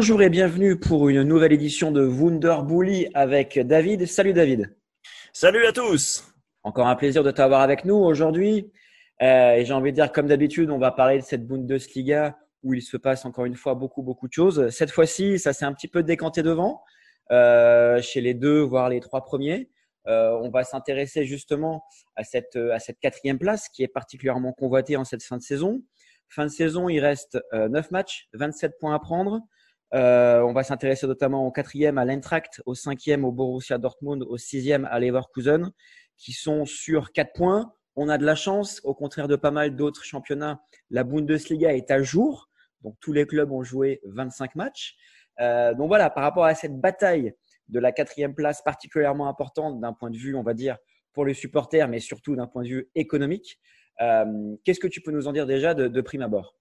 Bonjour et bienvenue pour une nouvelle édition de Wunderbully avec David. Salut David. Salut à tous. Encore un plaisir de t'avoir avec nous aujourd'hui. Euh, et j'ai envie de dire, comme d'habitude, on va parler de cette Bundesliga où il se passe encore une fois beaucoup, beaucoup de choses. Cette fois-ci, ça s'est un petit peu décanté devant euh, chez les deux, voire les trois premiers. Euh, on va s'intéresser justement à cette, à cette quatrième place qui est particulièrement convoitée en cette fin de saison. Fin de saison, il reste 9 matchs, 27 points à prendre. On va s'intéresser notamment au quatrième à l'Eintracht, au cinquième au Borussia Dortmund, au sixième à Leverkusen, qui sont sur 4 points. On a de la chance, au contraire de pas mal d'autres championnats, la Bundesliga est à jour. Donc tous les clubs ont joué 25 matchs. Euh, donc voilà, par rapport à cette bataille de la quatrième place particulièrement importante d'un point de vue, on va dire, pour les supporters, mais surtout d'un point de vue économique, euh, qu'est-ce que tu peux nous en dire déjà de, prime abord?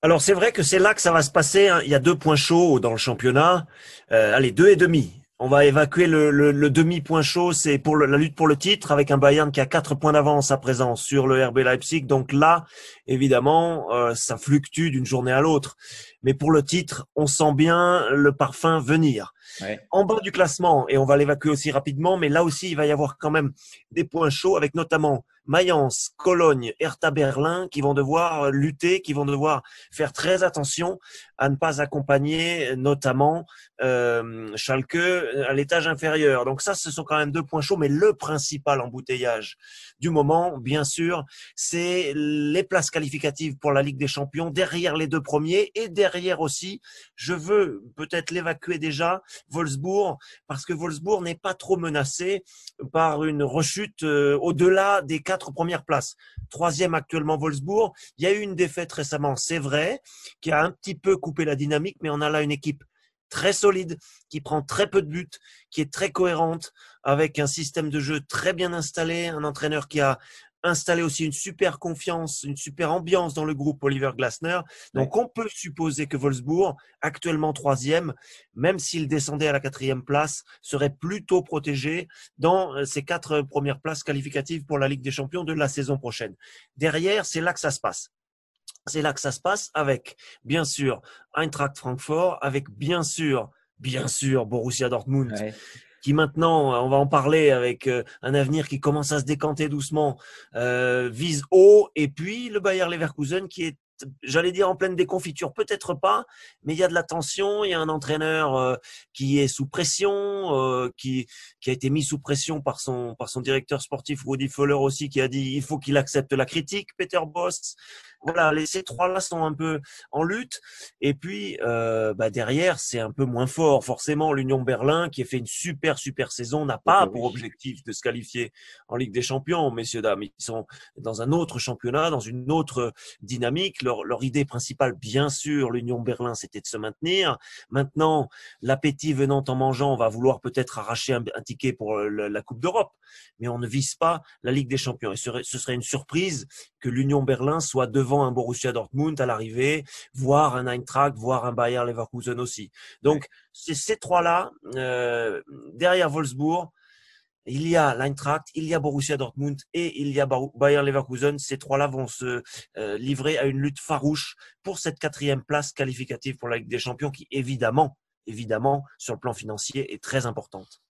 Alors c'est vrai que c'est là que ça va se passer. Hein. Il y a deux points chauds dans le championnat. Euh, allez, deux et demi. On va évacuer le, demi-point chaud, c'est pour la lutte pour le titre, avec un Bayern qui a quatre points d'avance à présent sur le RB Leipzig. Donc là, évidemment, euh, ça fluctue d'une journée à l'autre. Mais pour le titre, on sent bien le parfum venir. En bas du classement, et on va l'évacuer aussi rapidement, mais là aussi, il va y avoir quand même des points chauds, avec notamment Mayence, Cologne, Hertha Berlin qui vont devoir lutter, qui vont devoir faire très attention à ne pas accompagner notamment euh, Schalke à l'étage inférieur. Donc ça, ce sont quand même deux points chauds, mais le principal embouteillage du moment, bien sûr, c'est les places qualificatives pour la Ligue des Champions derrière les deux premiers et derrière aussi, je veux peut-être l'évacuer déjà, Wolfsburg, parce que Wolfsburg n'est pas trop menacé par une rechute euh, au-delà des quatre premières places. Troisième actuellement Wolfsburg. Il y a eu une défaite récemment, c'est vrai, qui a un petit peu coupé la dynamique, mais on a là une équipe très solide, qui prend très peu de buts, qui est très cohérente, avec un système de jeu très bien installé, un entraîneur qui a installé aussi une super confiance, une super ambiance dans le groupe Oliver Glasner. Donc on peut supposer que Wolfsburg, actuellement troisième, même s'il descendait à la quatrième place, serait plutôt protégé dans euh, ces quatre premières places qualificatives pour la Ligue des Champions de la saison prochaine. Derrière, c'est là que ça se passe. C'est là que ça se passe avec, bien sûr, Eintracht Francfort, avec bien sûr, bien sûr, Borussia Dortmund. Qui maintenant, on va en parler avec euh, un avenir qui commence à se décanter doucement, euh, vise haut, et puis le Bayer Leverkusen qui est j'allais dire en pleine déconfiture, peut-être pas, mais il y a de la tension, il y a un entraîneur euh, qui est sous pression, euh, qui, qui a été mis sous pression par son, par son directeur sportif Woody Fuller aussi, qui a dit il faut qu'il accepte la critique, Peter Boss. Voilà, les, ces trois-là sont un peu en lutte. Et puis, euh, bah derrière, c'est un peu moins fort. Forcément, l'Union Berlin, qui a fait une super, super saison, n'a pas pour objectif de se qualifier en Ligue des Champions, messieurs, dames. Ils sont dans un autre championnat, dans une autre dynamique leur, idée principale, bien sûr, l'Union Berlin, c'était de se maintenir. Maintenant, l'appétit venant en mangeant, on va vouloir peut-être arracher un, ticket pour la Coupe d'Europe, mais on ne vise pas la Ligue des Champions. Et ce serait, une surprise que l'Union Berlin soit devant un Borussia Dortmund à l'arrivée, voire un Eintracht, voire un Bayer Leverkusen aussi. Donc, c'est ces trois-là, euh, derrière Wolfsburg, il y a l'Eintracht, il y a Borussia Dortmund et il y a Bayer Leverkusen. Ces trois-là vont se euh, livrer à une lutte farouche pour cette quatrième place qualificative pour la Ligue des Champions qui, évidemment, évidemment, sur le plan financier, est très importante.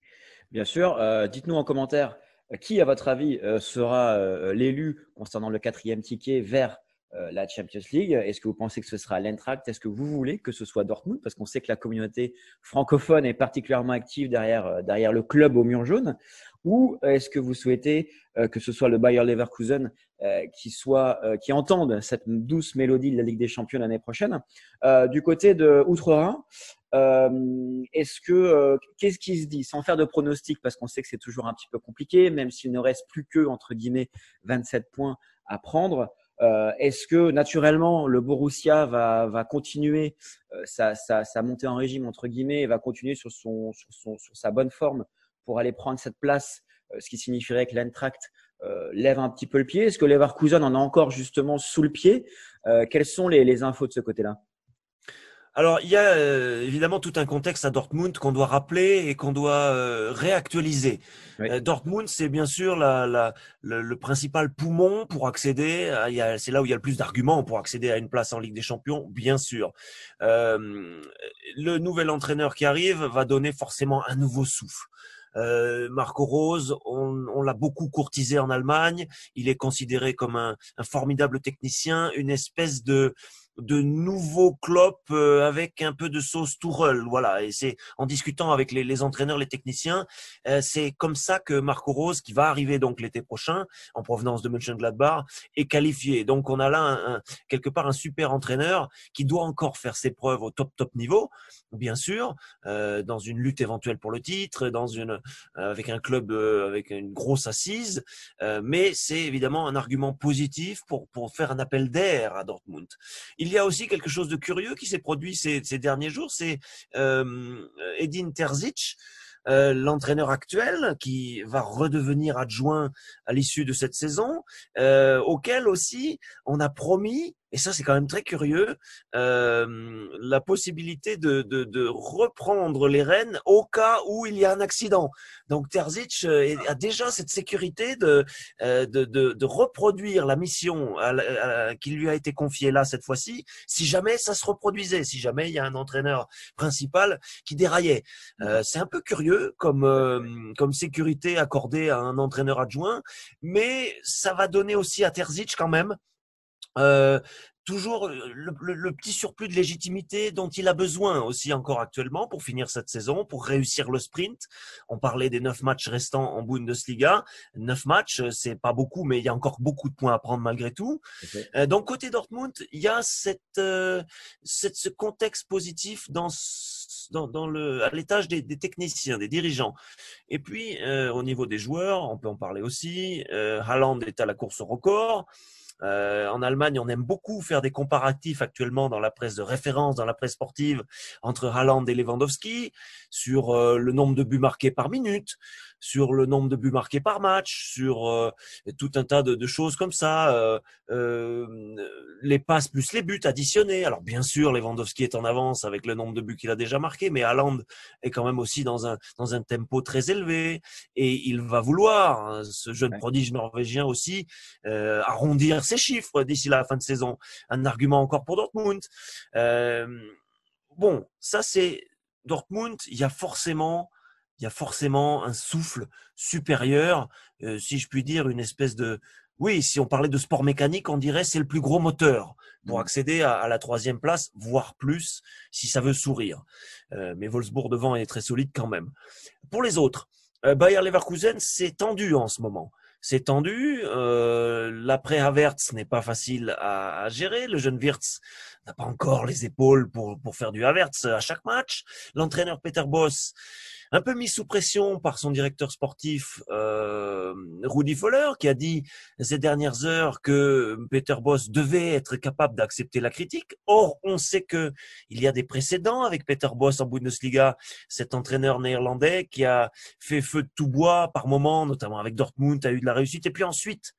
Bien sûr. Euh, dites-nous en commentaire qui, à votre avis, sera l'élu concernant le quatrième ticket vers la Champions League Est-ce que vous pensez que ce sera l'Eintracht? Est-ce que vous voulez que ce soit Dortmund? Parce qu'on sait que la communauté francophone est particulièrement active derrière, euh, derrière le club au mur jaune. Ou est-ce que vous souhaitez euh, que ce soit le Bayer Leverkusen qui, soit, qui entende cette douce mélodie de la Ligue des Champions l'année prochaine? Du côté de Outre-Rhin, est-ce que qu'est-ce qui se dit? Sans faire de pronostic parce qu'on sait que c'est toujours un petit peu compliqué, même s'il ne reste plus que entre guillemets 27 points à prendre. Euh, est-ce que naturellement le Borussia va, va continuer euh, sa, sa, sa, montée en régime entre guillemets et va continuer sur, son, sur, son, sur sa bonne forme pour aller prendre cette place, euh, ce qui signifierait que l'Eintracht lève un petit peu le pied? Est-ce que Leverkusen en a encore justement sous le pied? Quelles sont les, les infos de ce côté-là? Alors, il y a euh, évidemment tout un contexte à Dortmund qu'on doit rappeler et qu'on doit euh, réactualiser. Euh, Dortmund, c'est bien sûr la, la, le, principal poumon pour accéder. C'est là où il y a le plus d'arguments pour accéder à une place en Ligue des Champions, bien sûr. le nouvel entraîneur qui arrive va donner forcément un nouveau souffle. Euh, Marco Rose, on, on l'a beaucoup courtisé en Allemagne. Il est considéré comme un, un formidable technicien, une espèce de de nouveaux clopes euh, avec un peu de sauce Tourelle. Voilà, et c'est en discutant avec les, les, entraîneurs, les techniciens, euh, c'est comme ça que Marco Rose, qui va arriver donc l'été prochain en provenance de Mönchengladbach, est qualifié. Donc on a là un, quelque part un super entraîneur qui doit encore faire ses preuves au top top niveau, bien sûr, euh, dans une lutte éventuelle pour le titre, dans une avec un club avec une grosse assise, mais c'est évidemment un argument positif pour pour faire un appel d'air à Dortmund. Y a aussi quelque chose de curieux qui s'est produit ces, derniers jours, c'est euh, Edin Terzic, euh, l'entraîneur actuel qui va redevenir adjoint à l'issue de cette saison, euh, auquel aussi on a promis et ça c'est quand même très curieux, euh, la possibilité de, de, de, reprendre les rênes au cas où il y a un accident. Donc Terzic euh, a déjà cette sécurité de, euh, de, de, de reproduire la mission qui lui a été confiée là cette fois-ci, si jamais ça se reproduisait, si jamais il y a un entraîneur principal qui déraillait. Euh, c'est un peu curieux comme, euh, comme sécurité accordée à un entraîneur adjoint, mais ça va donner aussi à Terzic quand même euh, toujours le, petit surplus de légitimité dont il a besoin aussi encore actuellement pour finir cette saison, pour réussir le sprint. On parlait des neuf matchs restants en Bundesliga. Neuf matchs, c'est pas beaucoup, mais il y a encore beaucoup de points à prendre malgré tout. Euh, donc côté Dortmund, il y a cette, euh, cette ce contexte positif dans dans, dans, le, à l'étage des, des, techniciens, des dirigeants. Et puis, au niveau des joueurs, on peut en parler aussi. Euh, Haaland est à la course au record. Euh, en Allemagne, on aime beaucoup faire des comparatifs actuellement dans la presse de référence, dans la presse sportive, entre Haaland et Lewandowski, sur euh, le nombre de buts marqués par minute, sur le nombre de buts marqués par match, sur euh, tout un tas de, de choses comme ça, euh, euh, les passes plus les buts additionnés. Alors bien sûr, Lewandowski est en avance avec le nombre de buts qu'il a déjà marqué, mais Haaland est quand même aussi dans un dans un tempo très élevé et il va vouloir hein, ce jeune prodige norvégien aussi arrondir ses chiffres d'ici la fin de saison. Un argument encore pour Dortmund. bon, ça c'est Dortmund. Il y a forcément il y a forcément un souffle supérieur, euh, si je puis dire, une espèce de... Oui, si on parlait de sport mécanique, on dirait c'est le plus gros moteur pour mmh. accéder à, la troisième place, voire plus, si ça veut sourire. Euh, mais Wolfsburg devant est très solide quand même. Pour les autres, euh, Bayer Leverkusen, c'est tendu en ce moment. C'est tendu. Euh, L'après Havertz n'est pas facile à, à, gérer. Le jeune Wirtz n'a pas encore les épaules pour, pour faire du Havertz à chaque match. L'entraîneur Peter Boss un peu mis sous pression par son directeur sportif euh, Rudy Foller, qui a dit ces dernières heures que Peter Boss devait être capable d'accepter la critique. Or, on sait que il y a des précédents avec Peter Boss en Bundesliga, cet entraîneur néerlandais qui a fait feu de tout bois par moment, notamment avec Dortmund, a eu de la réussite, et puis ensuite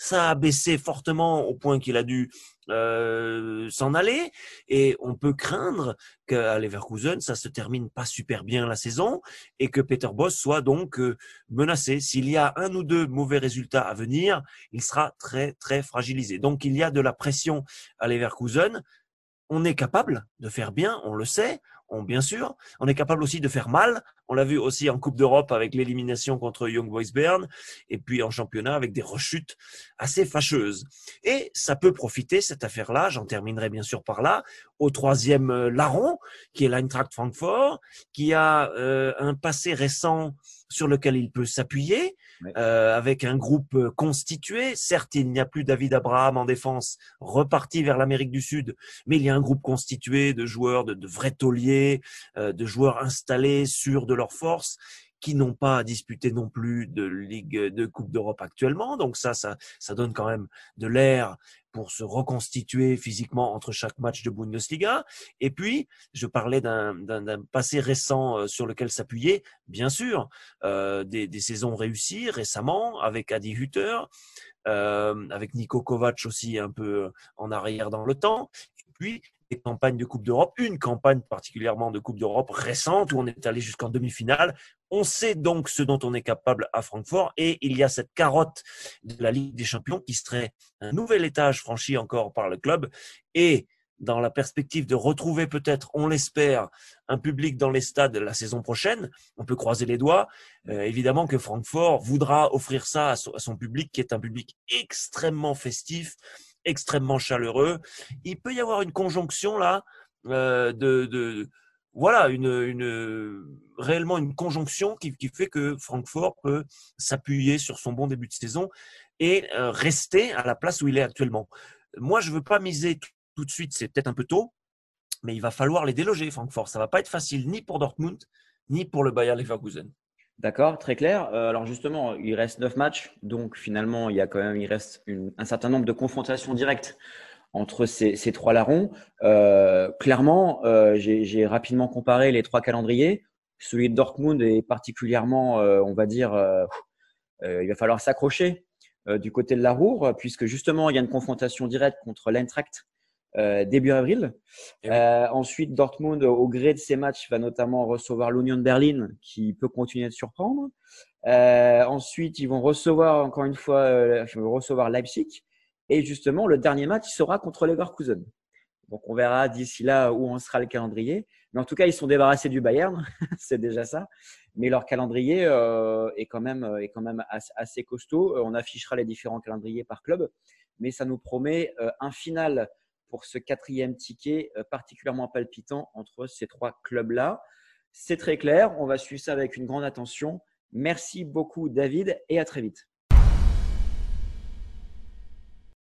ça a baissé fortement au point qu'il a dû euh, s'en aller et on peut craindre qu'à Leverkusen ça se termine pas super bien la saison et que Peter Boss soit donc euh, menacé. S'il y a un ou deux mauvais résultats à venir, il sera très très fragilisé. Donc il y a de la pression à Leverkusen. On est capable de faire bien, on le sait, on, bien sûr. On est capable aussi de faire mal. On l'a vu aussi en Coupe d'Europe avec l'élimination contre Young Boys Bern et puis en championnat avec des rechutes assez fâcheuses. Et ça peut profiter, cette affaire-là, j'en terminerai bien sûr par là, au troisième euh, larron, qui est l'Eintracht Francfort, qui a euh, un passé récent sur lequel il peut s'appuyer, euh, avec un groupe constitué. Certes, il n'y a plus David Abraham en défense, reparti vers l'Amérique du Sud, mais il y a un groupe constitué de joueurs, de, de vrais tauliers, euh, de joueurs installés, sûrs de leur force qui n'ont pas à disputer non plus de Ligue de Coupe d'Europe actuellement. Donc ça, ça, ça donne quand même de l'air pour se reconstituer physiquement entre chaque match de Bundesliga. Et puis, je parlais d'un passé récent euh, sur lequel s'appuyer. Bien sûr, euh, des, des, saisons réussies récemment avec Adi Hutter, euh, avec Nico Kovac aussi un peu en arrière dans le temps. Et puis, campagnes de Coupe d'Europe, une campagne particulièrement de Coupe d'Europe récente où on est allé jusqu'en demi-finale. On sait donc ce dont on est capable à Francfort et il y a cette carotte de la Ligue des Champions qui serait un nouvel étage franchi encore par le club et dans la perspective de retrouver peut-être, on l'espère, un public dans les stades la saison prochaine. On peut croiser les doigts. Euh, évidemment que Francfort voudra offrir ça à son, public, qui est un public extrêmement festif, extrêmement chaleureux. Il peut y avoir une conjonction là euh, de, voilà une, une, réellement une conjonction qui, fait que Francfort peut s'appuyer sur son bon début de saison et euh, rester à la place où il est actuellement. Moi, je veux pas miser tout de suite, c'est peut-être un peu tôt, mais il va falloir les déloger, Francfort. Ça va pas être facile ni pour Dortmund, ni pour le Bayer Leverkusen. D'accord, très clair. Euh, alors justement, il reste neuf matchs, donc finalement, il y a quand même, il reste un certain nombre de confrontations directes entre ces, trois larrons. Euh, clairement, euh, j'ai rapidement comparé les trois calendriers. Celui de Dortmund est particulièrement, on va dire, il va falloir s'accrocher du côté de la Roure, puisque justement, il y a une confrontation directe contre l'Eintracht euh, début avril. Eh euh, ensuite, Dortmund, au gré de ses matchs, va notamment recevoir l'Union de Berlin, qui peut continuer de surprendre. Euh, ensuite, ils vont recevoir encore une fois, ils vont recevoir Leipzig. Et justement, le dernier match sera contre Leverkusen. Donc, on verra d'ici là où en sera le calendrier. Mais en tout cas, ils sont débarrassés du Bayern, c'est déjà ça. Mais leur calendrier est quand même est quand même assez costaud. On affichera les différents calendriers par club, mais ça nous promet un final pour ce quatrième ticket euh, particulièrement palpitant entre ces trois clubs-là. C'est très clair, on va suivre ça avec une grande attention. Merci beaucoup David et à très vite.